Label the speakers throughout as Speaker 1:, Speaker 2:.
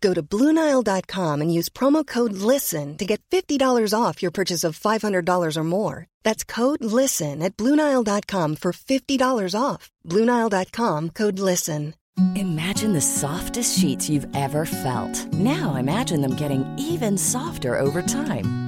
Speaker 1: Go to Bluenile.com and use promo code LISTEN to get $50 off your purchase of $500 or more. That's code LISTEN at Bluenile.com for $50 off. Bluenile.com code LISTEN.
Speaker 2: Imagine the softest sheets you've ever felt. Now imagine them getting even softer over time.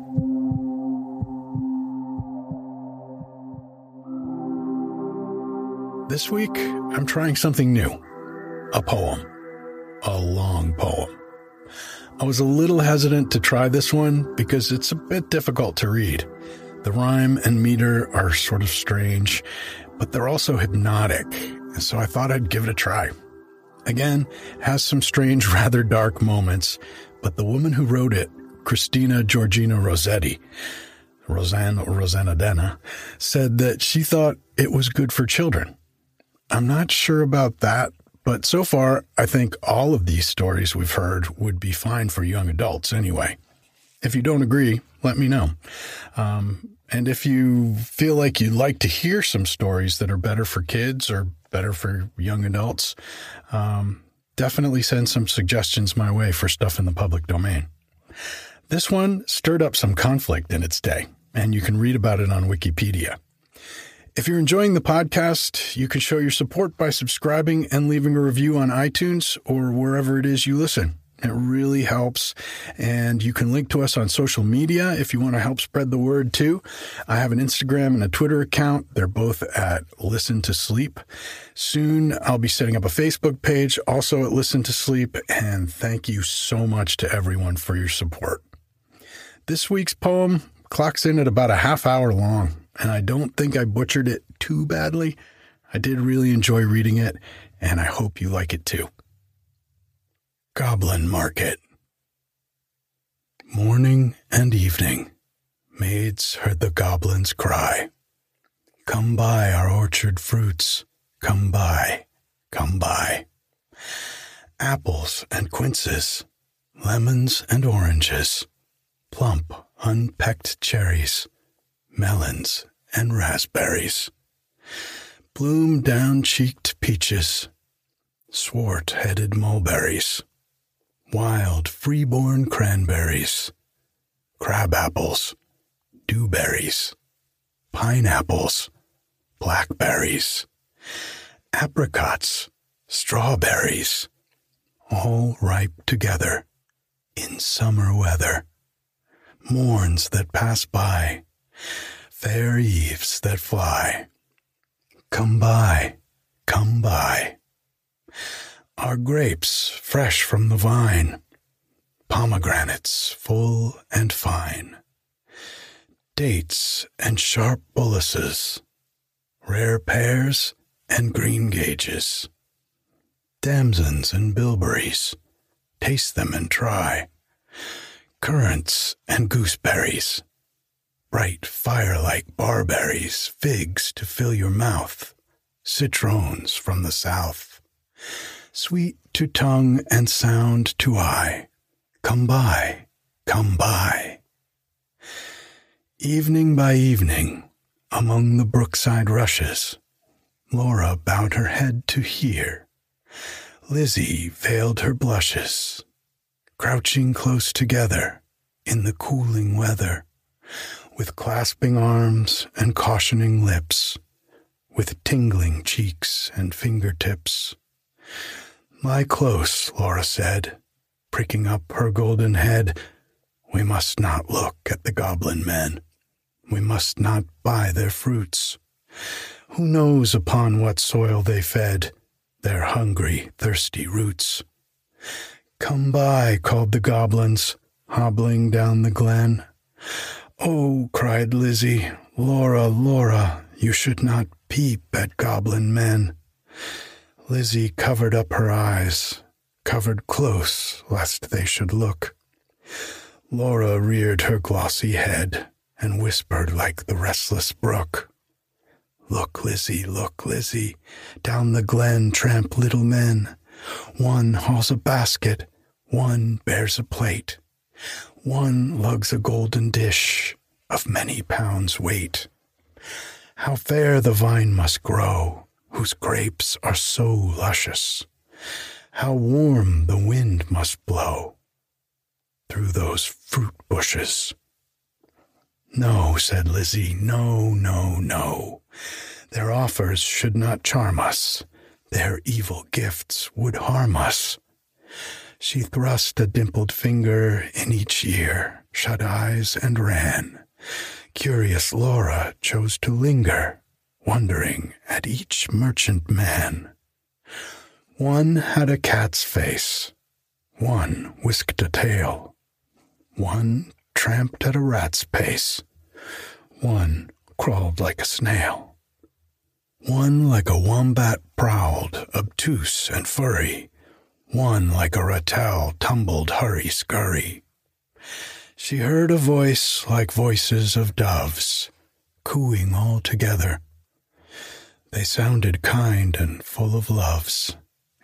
Speaker 3: This week, I'm trying something new a poem, a long poem. I was a little hesitant to try this one because it's a bit difficult to read. The rhyme and meter are sort of strange, but they're also hypnotic, so I thought I'd give it a try. Again, has some strange, rather dark moments, but the woman who wrote it, Christina Georgina Rossetti, Roseanne Rosanna said that she thought it was good for children. I'm not sure about that, but so far, I think all of these stories we've heard would be fine for young adults anyway. If you don't agree, let me know. Um, and if you feel like you'd like to hear some stories that are better for kids or better for young adults, um, definitely send some suggestions my way for stuff in the public domain. This one stirred up some conflict in its day, and you can read about it on Wikipedia. If you're enjoying the podcast, you can show your support by subscribing and leaving a review on iTunes or wherever it is you listen. It really helps. And you can link to us on social media if you want to help spread the word too. I have an Instagram and a Twitter account. They're both at Listen to Sleep. Soon I'll be setting up a Facebook page also at Listen to Sleep. And thank you so much to everyone for your support. This week's poem clocks in at about a half hour long and I don't think I butchered it too badly. I did really enjoy reading it, and I hope you like it too. Goblin Market. Morning and evening, maids heard the goblins cry. Come buy our orchard fruits, come buy, come buy. Apples and quinces, lemons and oranges, plump, unpecked cherries, melons and raspberries, bloom down cheeked peaches, swart headed mulberries, wild freeborn cranberries, crab apples, dewberries, pineapples, blackberries, apricots, strawberries, all ripe together in summer weather, morns that pass by fair eves that fly. Come by, come by. Our grapes fresh from the vine, pomegranates full and fine, dates and sharp bullaces, rare pears and greengages, damsons and bilberries, taste them and try, currants and gooseberries, bright fire-like barberries, figs to fill your mouth, citrons from the south, sweet to tongue and sound to eye, come by, come by. Evening by evening, among the brookside rushes, Laura bowed her head to hear. Lizzie veiled her blushes, crouching close together in the cooling weather, with clasping arms and cautioning lips, with tingling cheeks and fingertips. Lie close, Laura said, pricking up her golden head. We must not look at the goblin men. We must not buy their fruits. Who knows upon what soil they fed their hungry, thirsty roots? Come by, called the goblins, hobbling down the glen. Oh, cried Lizzie, Laura, Laura, you should not peep at goblin men. Lizzie covered up her eyes, covered close lest they should look. Laura reared her glossy head and whispered like the restless brook. Look, Lizzie, look, Lizzie, down the glen tramp little men. One hauls a basket, one bears a plate, one lugs a golden dish of many pounds weight. How fair the vine must grow, whose grapes are so luscious. How warm the wind must blow through those fruit bushes. No, said Lizzie, no, no, no. Their offers should not charm us. Their evil gifts would harm us. She thrust a dimpled finger in each ear, shut eyes, and ran. Curious Laura chose to linger, wondering at each merchant man. One had a cat's face, one whisked a tail, one tramped at a rat's pace. One crawled like a snail. One like a wombat prowled, obtuse and furry. One like a ratel tumbled hurry scurry. She heard a voice like voices of doves, cooing all together. They sounded kind and full of loves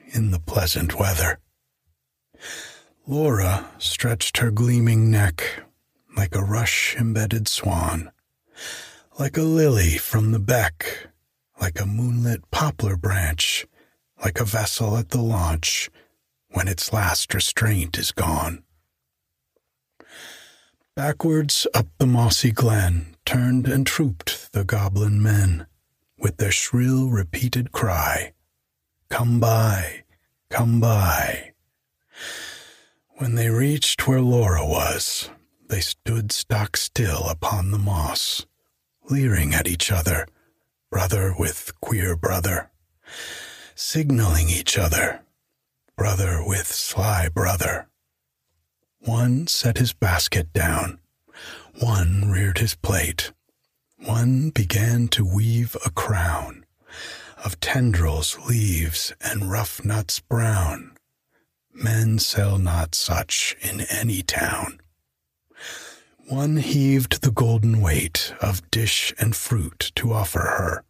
Speaker 3: in the pleasant weather. Laura stretched her gleaming neck like a rush embedded swan, like a lily from the beck, like a moonlit poplar branch, like a vessel at the launch when its last restraint is gone. Backwards up the mossy glen turned and trooped the goblin men, with their shrill repeated cry, Come by, come by. When they reached where Laura was, they stood stock still upon the moss, leering at each other, brother with queer brother, signaling each other, brother with sly brother. One set his basket down, one reared his plate, one began to weave a crown of tendrils, leaves, and rough nuts brown. Men sell not such in any town. One heaved the golden weight of dish and fruit to offer her.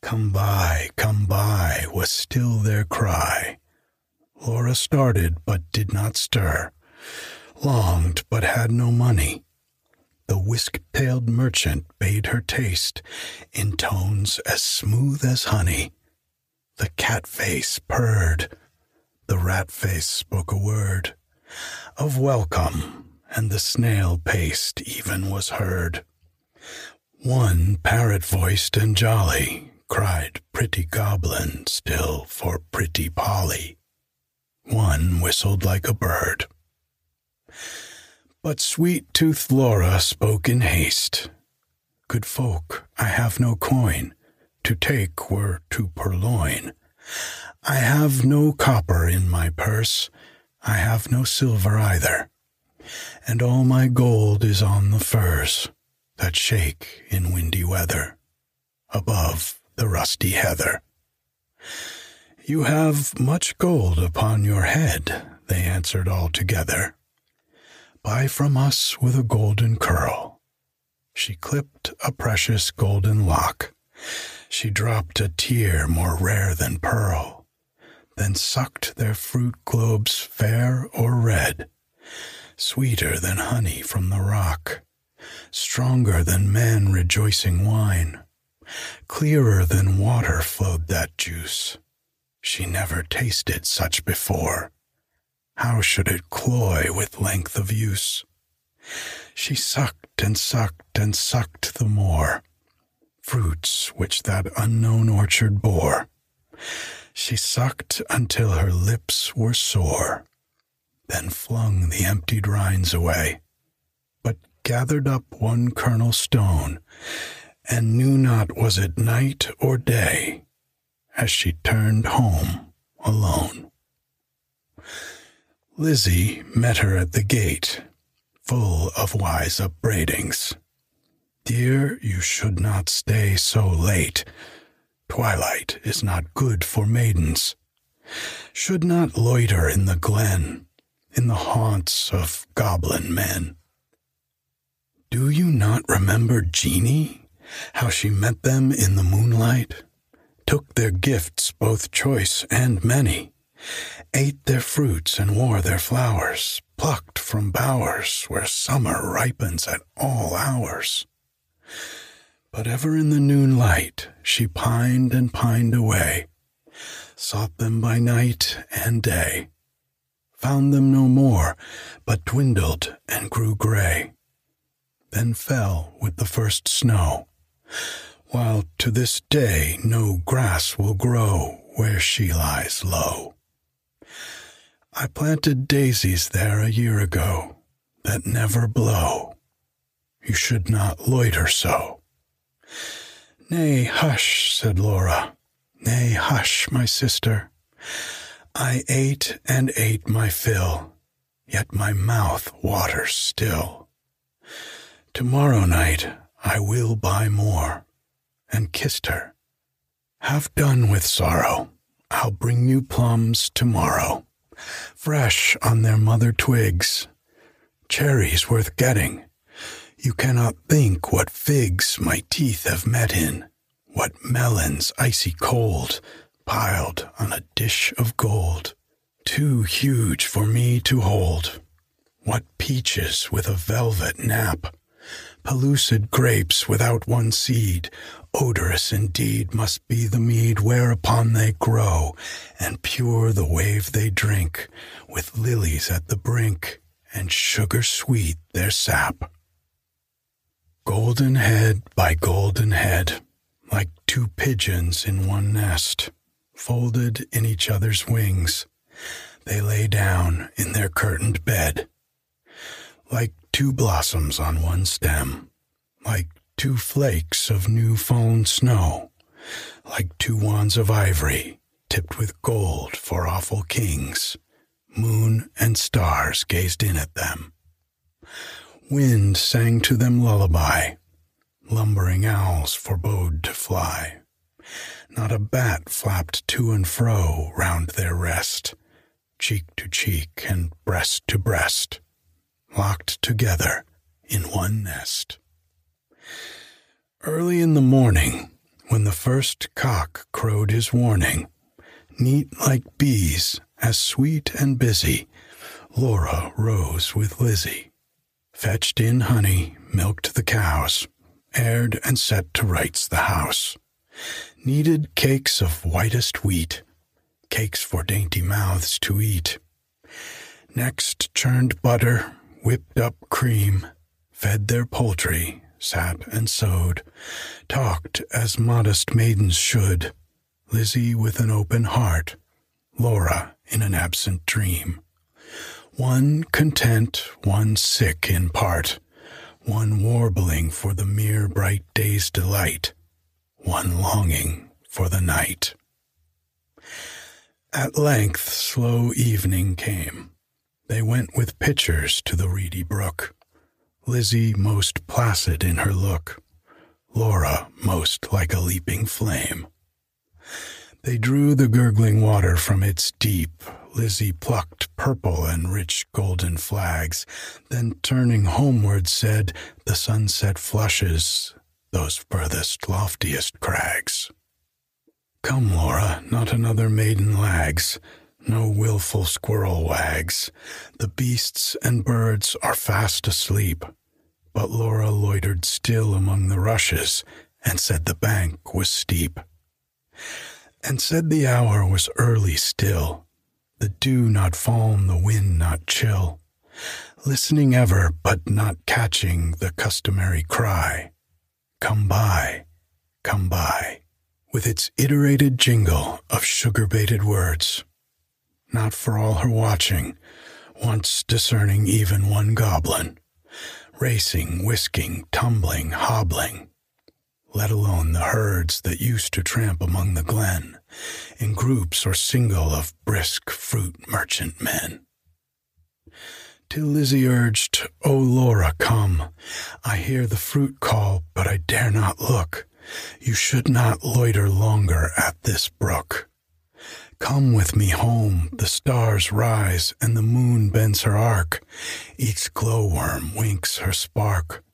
Speaker 3: Come by, come by, was still their cry. Laura started, but did not stir, longed, but had no money. The whisk-tailed merchant bade her taste in tones as smooth as honey. The cat face purred, the rat face spoke a word of welcome and the snail paced even was heard. One parrot voiced and jolly cried pretty goblin still for pretty Polly. One whistled like a bird. But sweet toothed Laura spoke in haste. Good folk, I have no coin, to take were to purloin. I have no copper in my purse, I have no silver either, and all my gold is on the firs that shake in windy weather above the rusty heather. You have much gold upon your head, they answered all together. Buy from us with a golden curl. She clipped a precious golden lock. She dropped a tear more rare than pearl, then sucked their fruit globes fair or red, sweeter than honey from the rock, stronger than man rejoicing wine. Clearer than water flowed that juice. She never tasted such before. How should it cloy with length of use? She sucked and sucked and sucked the more fruits which that unknown orchard bore. She sucked until her lips were sore, then flung the emptied rinds away, but gathered up one kernel stone, and knew not was it night or day, as she turned home alone. Lizzie met her at the gate, full of wise upbraidings. Dear, you should not stay so late. Twilight is not good for maidens. Should not loiter in the glen, in the haunts of goblin men. Do you not remember Jeanie? How she met them in the moonlight, took their gifts, both choice and many, ate their fruits and wore their flowers, plucked from bowers where summer ripens at all hours. But ever in the noon light she pined and pined away, sought them by night and day, found them no more, but dwindled and grew gray, then fell with the first snow, while to this day no grass will grow where she lies low. I planted daisies there a year ago that never blow. You should not loiter so. Nay, hush, said Laura. Nay, hush, my sister. I ate and ate my fill, yet my mouth waters still. Tomorrow night I will buy more, and kissed her. Have done with sorrow. I'll bring you plums tomorrow, fresh on their mother twigs, cherries worth getting. You cannot think what figs my teeth have met in, what melons icy cold, piled on a dish of gold, too huge for me to hold. What peaches with a velvet nap, pellucid grapes without one seed, odorous indeed must be the mead whereupon they grow, and pure the wave they drink, with lilies at the brink, and sugar sweet their sap. Golden head by golden head, like two pigeons in one nest, folded in each other's wings, they lay down in their curtained bed. Like two blossoms on one stem, like two flakes of new fallen snow, like two wands of ivory tipped with gold for awful kings, moon and stars gazed in at them Wind sang to them lullaby. Lumbering owls forebode to fly. Not a bat flapped to and fro round their rest, cheek to cheek and breast to breast, locked together in one nest. Early in the morning, when the first cock crowed his warning, neat like bees, as sweet and busy, Laura rose with Lizzie fetched in honey, milked the cows, aired and set to rights the house, kneaded cakes of whitest wheat, cakes for dainty mouths to eat. Next churned butter, whipped up cream, fed their poultry, sat and sewed, talked as modest maidens should, Lizzie with an open heart, Laura in an absent dream one content, one sick in part, one warbling for the mere bright day's delight, one longing for the night. At length, slow evening came. They went with pitchers to the reedy brook. Lizzie most placid in her look, Laura most like a leaping flame. They drew the gurgling water from its deep. Lizzie plucked purple and rich golden flags, then turning homeward said, The sunset flushes those furthest, loftiest crags. Come, Laura, not another maiden lags, no wilful squirrel wags. The beasts and birds are fast asleep. But Laura loitered still among the rushes, and said the bank was steep. And said the hour was early still, the dew not fallen, the wind not chill. Listening ever, but not catching the customary cry, Come by, come by, with its iterated jingle of sugar baited words not for all her watching, once discerning even one goblin, racing, whisking, tumbling, hobbling, let alone the herds that used to tramp among the glen, in groups or single of brisk fruit merchant men. Till Lizzie urged, O Laura, come. I hear the fruit call, but I dare not look. You should not loiter longer at this brook. Come with me home, the stars rise and the moon bends her arc. Each glowworm winks her spark.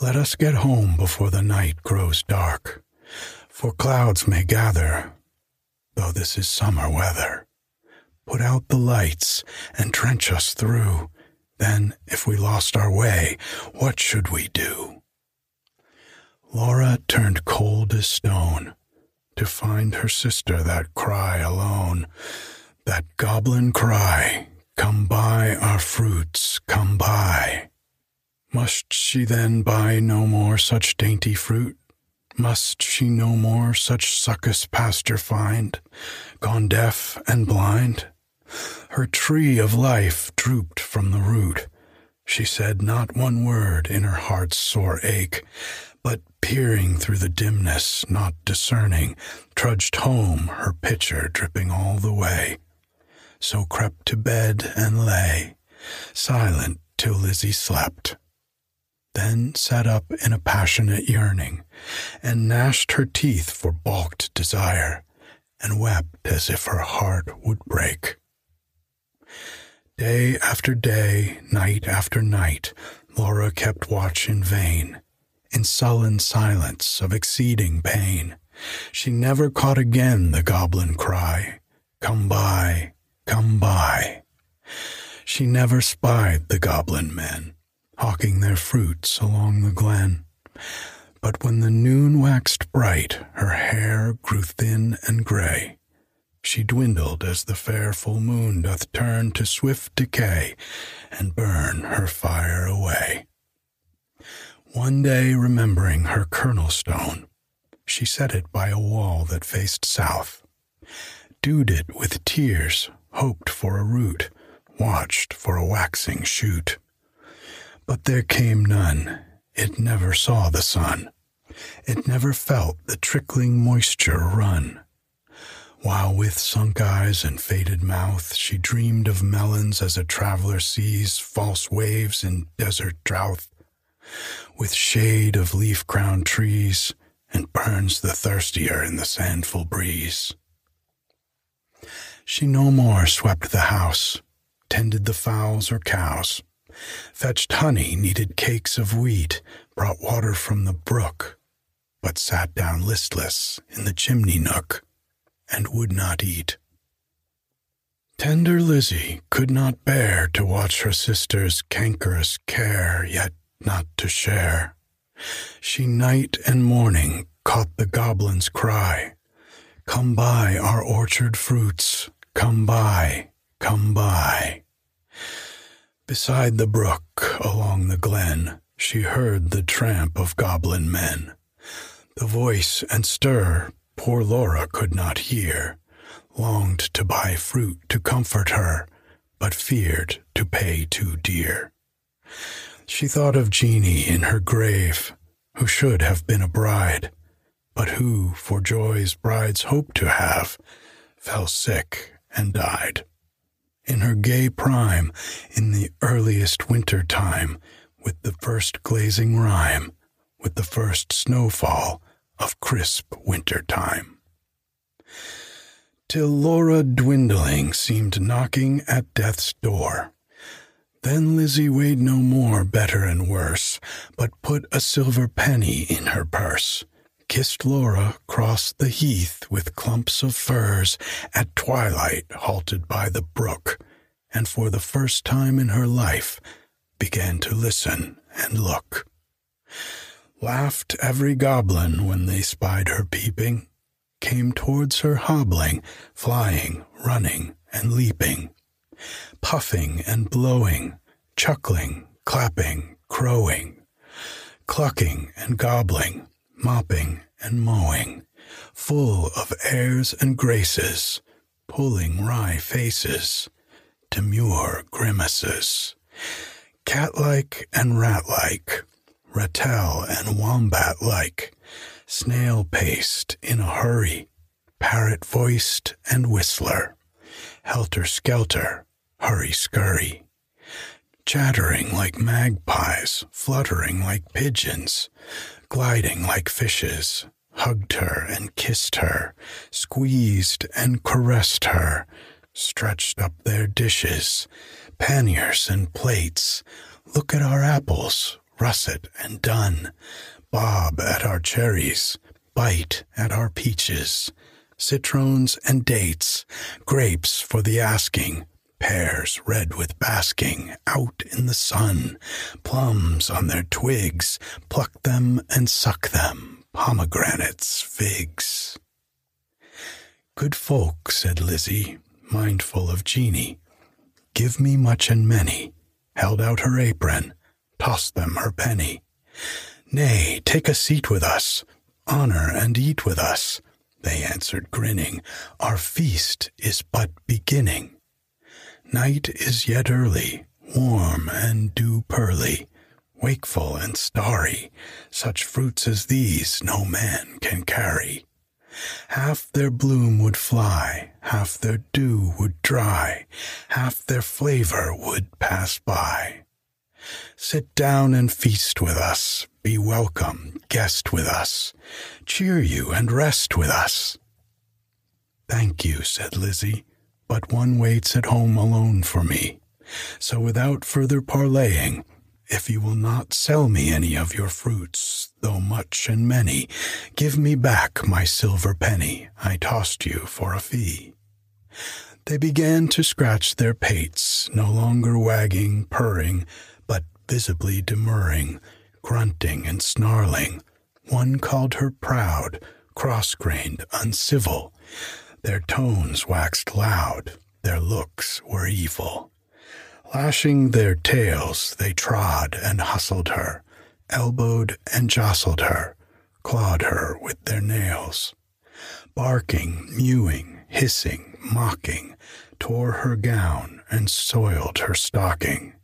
Speaker 3: Let us get home before the night grows dark, for clouds may gather, though this is summer weather. Put out the lights and trench us through. Then, if we lost our way, what should we do? Laura turned cold as stone to find her sister that cry alone, that goblin cry, Come buy our fruits, come buy. Must she then buy no more such dainty fruit? Must she no more such succous pasture find, gone deaf and blind? Her tree of life drooped from the root. She said not one word in her heart's sore ache, but peering through the dimness, not discerning, trudged home, her pitcher dripping all the way. So crept to bed and lay, silent till Lizzie slept. Then sat up in a passionate yearning, and gnashed her teeth for balked desire, and wept as if her heart would break. Day after day, night after night, Laura kept watch in vain in sullen silence of exceeding pain. She never caught again the goblin cry, Come by, come by. She never spied the goblin men, hawking their fruits along the glen. But when the noon waxed bright, her hair grew thin and gray. She dwindled as the fair full moon doth turn to swift decay and burn her fire away. One day, remembering her kernel stone, she set it by a wall that faced south, dewed it with tears, hoped for a root, watched for a waxing shoot. But there came none. It never saw the sun. It never felt the trickling moisture run. While with sunk eyes and faded mouth she dreamed of melons as a traveler sees false waves in desert drouth with shade of leaf crowned trees, and burns the thirstier in the sandful breeze. She no more swept the house, tended the fowls or cows, fetched honey, kneaded cakes of wheat, brought water from the brook, but sat down listless in the chimney nook and would not eat. Tender Lizzie could not bear to watch her sister's cankerous care, yet not to share. She night and morning caught the goblin's cry, Come buy our orchard fruits, come buy, come buy. Beside the brook, along the glen, she heard the tramp of goblin men. The voice and stir poor Laura could not hear, longed to buy fruit to comfort her, but feared to pay too dear. She thought of Jeanie in her grave, who should have been a bride, but who, for joys brides hope to have, fell sick and died. In her gay prime, in the earliest winter time, with the first glazing rime, with the first snowfall of crisp winter time. Till Laura dwindling seemed knocking at death's door. Then Lizzie weighed no more better and worse, but put a silver penny in her purse kissed Laura, crossed the heath with clumps of firs, at twilight halted by the brook, and for the first time in her life began to listen and look. Laughed every goblin when they spied her peeping, came towards her hobbling, flying, running, and leaping, puffing and blowing, chuckling, clapping, crowing, clucking and gobbling, mopping and mowing, full of airs and graces, pulling wry faces, demure grimaces, cat-like and rat-like, ratel and wombat-like, snail-paced in a hurry, parrot-voiced and whistler, helter-skelter, hurry-scurry, chattering like magpies, fluttering like pigeons, gliding like fishes, hugged her and kissed her, squeezed and caressed her, stretched up their dishes, panniers and plates. Look at our apples, russet and dun, bob at our cherries, bite at our peaches, citrons and dates, grapes for the asking, pears red with basking, out in the sun, plums on their twigs, pluck them and suck them, pomegranates, figs. Good folk, said Lizzie, mindful of Jeanie, give me much and many, held out her apron, tossed them her penny. Nay, take a seat with us, honor and eat with us. They answered, grinning, Our feast is but beginning. Night is yet early, warm and dew pearly, wakeful and starry. Such fruits as these no man can carry. Half their bloom would fly, half their dew would dry, half their flavor would pass by. Sit down and feast with us, be welcome, guest with us, cheer you and rest with us. Thank you, said Lizzie but one waits at home alone for me. So without further parleying, if you will not sell me any of your fruits, though much and many, give me back my silver penny I tossed you for a fee. They began to scratch their pates, no longer wagging, purring, but visibly demurring, grunting and snarling. One called her proud, cross-grained, uncivil. Their tones waxed loud, their looks were evil. Lashing their tails, they trod and hustled her, elbowed and jostled her, clawed her with their nails. Barking, mewing, hissing, mocking, tore her gown and soiled her stocking,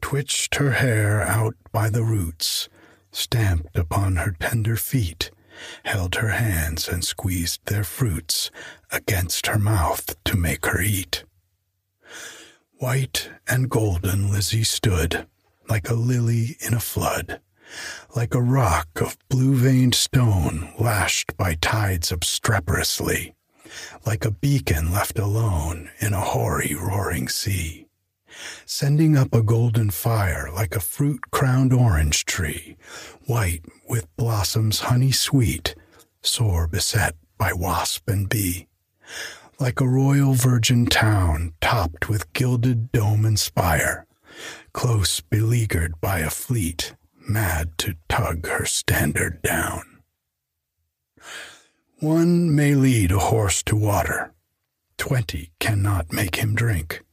Speaker 3: twitched her hair out by the roots, stamped upon her tender feet, held her hands and squeezed their fruits against her mouth to make her eat. White and golden Lizzie stood, like a lily in a flood, like a rock of blue veined stone lashed by tides obstreperously, like a beacon left alone in a hoary roaring sea sending up a golden fire like a fruit crowned orange tree, white with blossoms honey sweet, sore beset by wasp and bee. Like a royal virgin town topped with gilded dome and spire, close beleaguered by a fleet mad to tug her standard down. One may lead a horse to water, twenty cannot make him drink.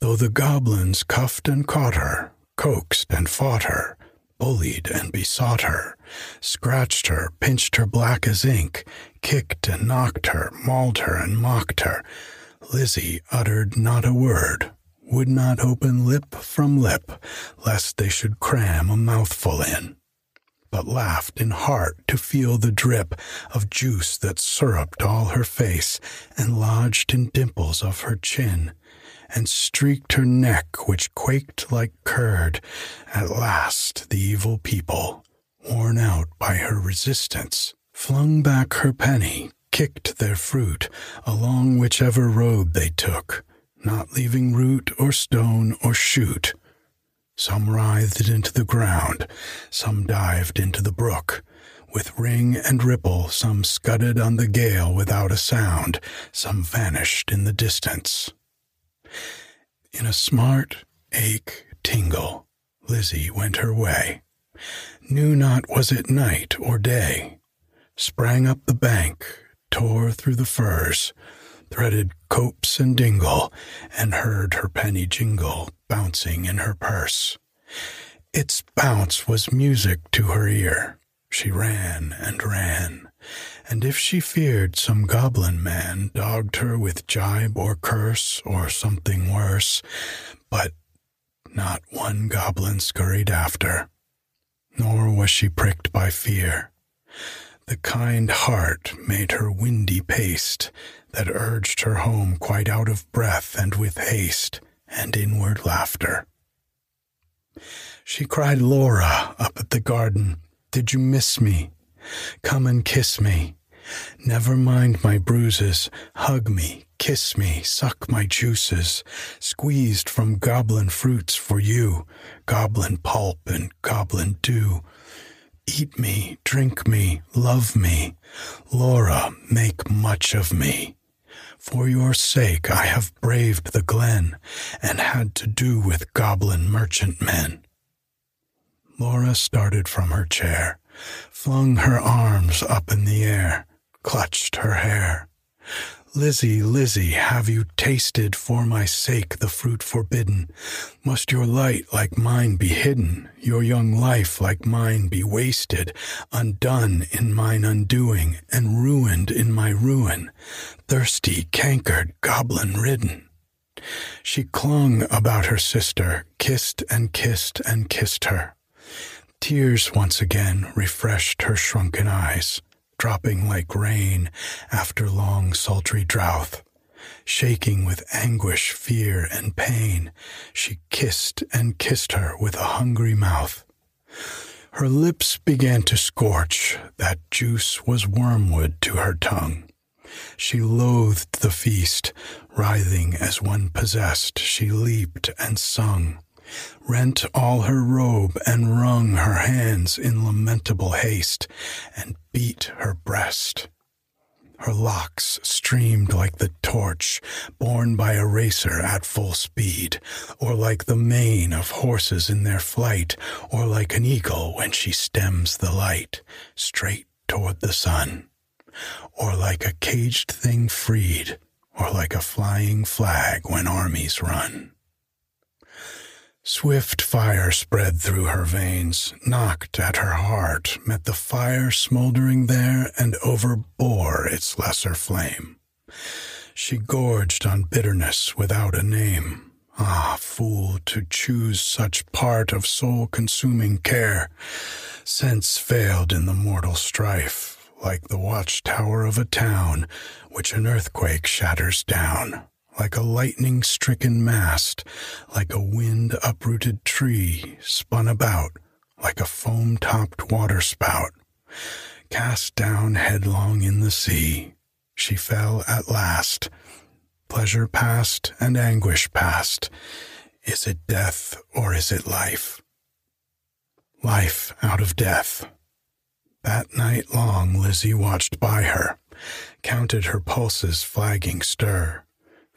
Speaker 3: Though the goblins cuffed and caught her, coaxed and fought her, bullied and besought her, scratched her, pinched her black as ink, kicked and knocked her, mauled her and mocked her, Lizzie uttered not a word, would not open lip from lip, lest they should cram a mouthful in. but laughed in heart to feel the drip of juice that syruped all her face and lodged in dimples of her chin and streaked her neck, which quaked like curd. At last, the evil people, worn out by her resistance, flung back her penny, kicked their fruit along whichever road they took, not leaving root or stone or shoot. Some writhed into the ground, some dived into the brook. With ring and ripple, some scudded on the gale without a sound, some vanished in the distance. In a smart ache tingle, Lizzie went her way. Knew not was it night or day. Sprang up the bank, tore through the firs, threaded copse and dingle, and heard her penny jingle bouncing in her purse. Its bounce was music to her ear. She ran and ran, and if she feared some goblin man dogged her with jibe or curse or something worse, but not one goblin scurried after, nor was she pricked by fear. The kind heart made her windy paced, that urged her home quite out of breath and with haste and inward laughter. She cried Laura up at the garden, Did you miss me? Come and kiss me. Never mind my bruises. Hug me, kiss me, suck my juices, squeezed from goblin fruits for you, goblin pulp and goblin dew. Eat me, drink me, love me. Laura, make much of me. For your sake I have braved the glen and had to do with goblin merchantmen. Laura started from her chair, flung her arms up in the air, clutched her hair. Lizzie, Lizzie, have you tasted for my sake the fruit forbidden? Must your light like mine be hidden, your young life like mine be wasted, undone in mine undoing, and ruined in my ruin, thirsty, cankered, goblin ridden? She clung about her sister, kissed and kissed and kissed her. Tears once again refreshed her shrunken eyes dropping like rain after long sultry drouth. Shaking with anguish, fear, and pain, she kissed and kissed her with a hungry mouth. Her lips began to scorch, that juice was wormwood to her tongue. She loathed the feast, writhing as one possessed, she leaped and sung rent all her robe and wrung her hands in lamentable haste, and beat her breast. Her locks streamed like the torch borne by a racer at full speed, or like the mane of horses in their flight, or like an eagle when she stems the light straight toward the sun, or like a caged thing freed, or like a flying flag when armies run. Swift fire spread through her veins, knocked at her heart, met the fire smoldering there, and overbore its lesser flame. She gorged on bitterness without a name. Ah, fool, to choose such part of soul consuming care. Sense failed in the mortal strife, like the watchtower of a town, which an earthquake shatters down like a lightning stricken mast, like a wind uprooted tree, spun about, like a foam topped waterspout. Cast down headlong in the sea, she fell at last. Pleasure past and anguish past. Is it death or is it life? Life out of death. That night long Lizzie watched by her, counted her pulses flagging stir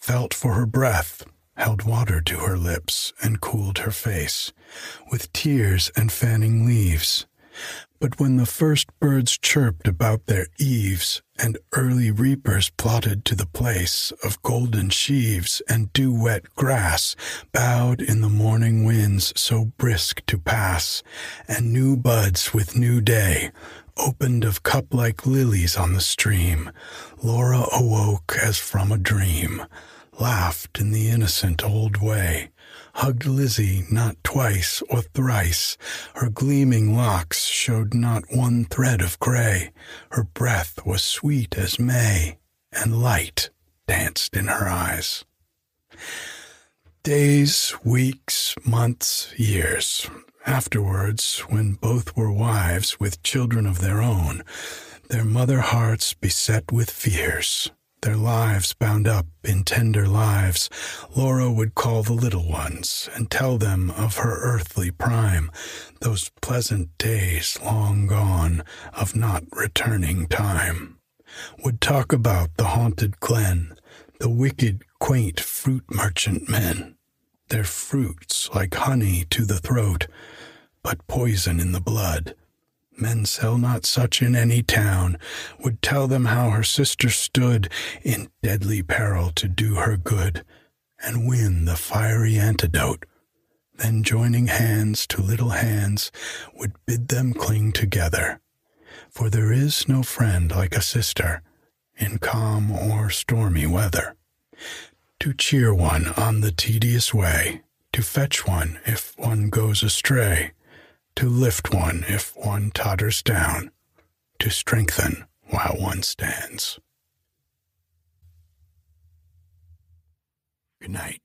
Speaker 3: felt for her breath, held water to her lips, and cooled her face with tears and fanning leaves. But when the first birds chirped about their eaves, and early reapers plodded to the place of golden sheaves and dew wet grass, bowed in the morning winds so brisk to pass, and new buds with new day opened of cup like lilies on the stream, Laura awoke as from a dream laughed in the innocent old way, hugged Lizzie not twice or thrice. Her gleaming locks showed not one thread of gray. Her breath was sweet as May, and light danced in her eyes. Days, weeks, months, years. Afterwards, when both were wives with children of their own, their mother hearts beset with fears, their lives bound up in tender lives, Laura would call the little ones and tell them of her earthly prime, those pleasant days long gone of not returning time. Would talk about the haunted glen, the wicked, quaint fruit merchant men, their fruits like honey to the throat, but poison in the blood. Men sell not such in any town, would tell them how her sister stood in deadly peril to do her good and win the fiery antidote. Then joining hands to little hands would bid them cling together. For there is no friend like a sister in calm or stormy weather to cheer one on the tedious way, to fetch one if one goes astray, to lift one if one totters down, to strengthen while one stands. Good night.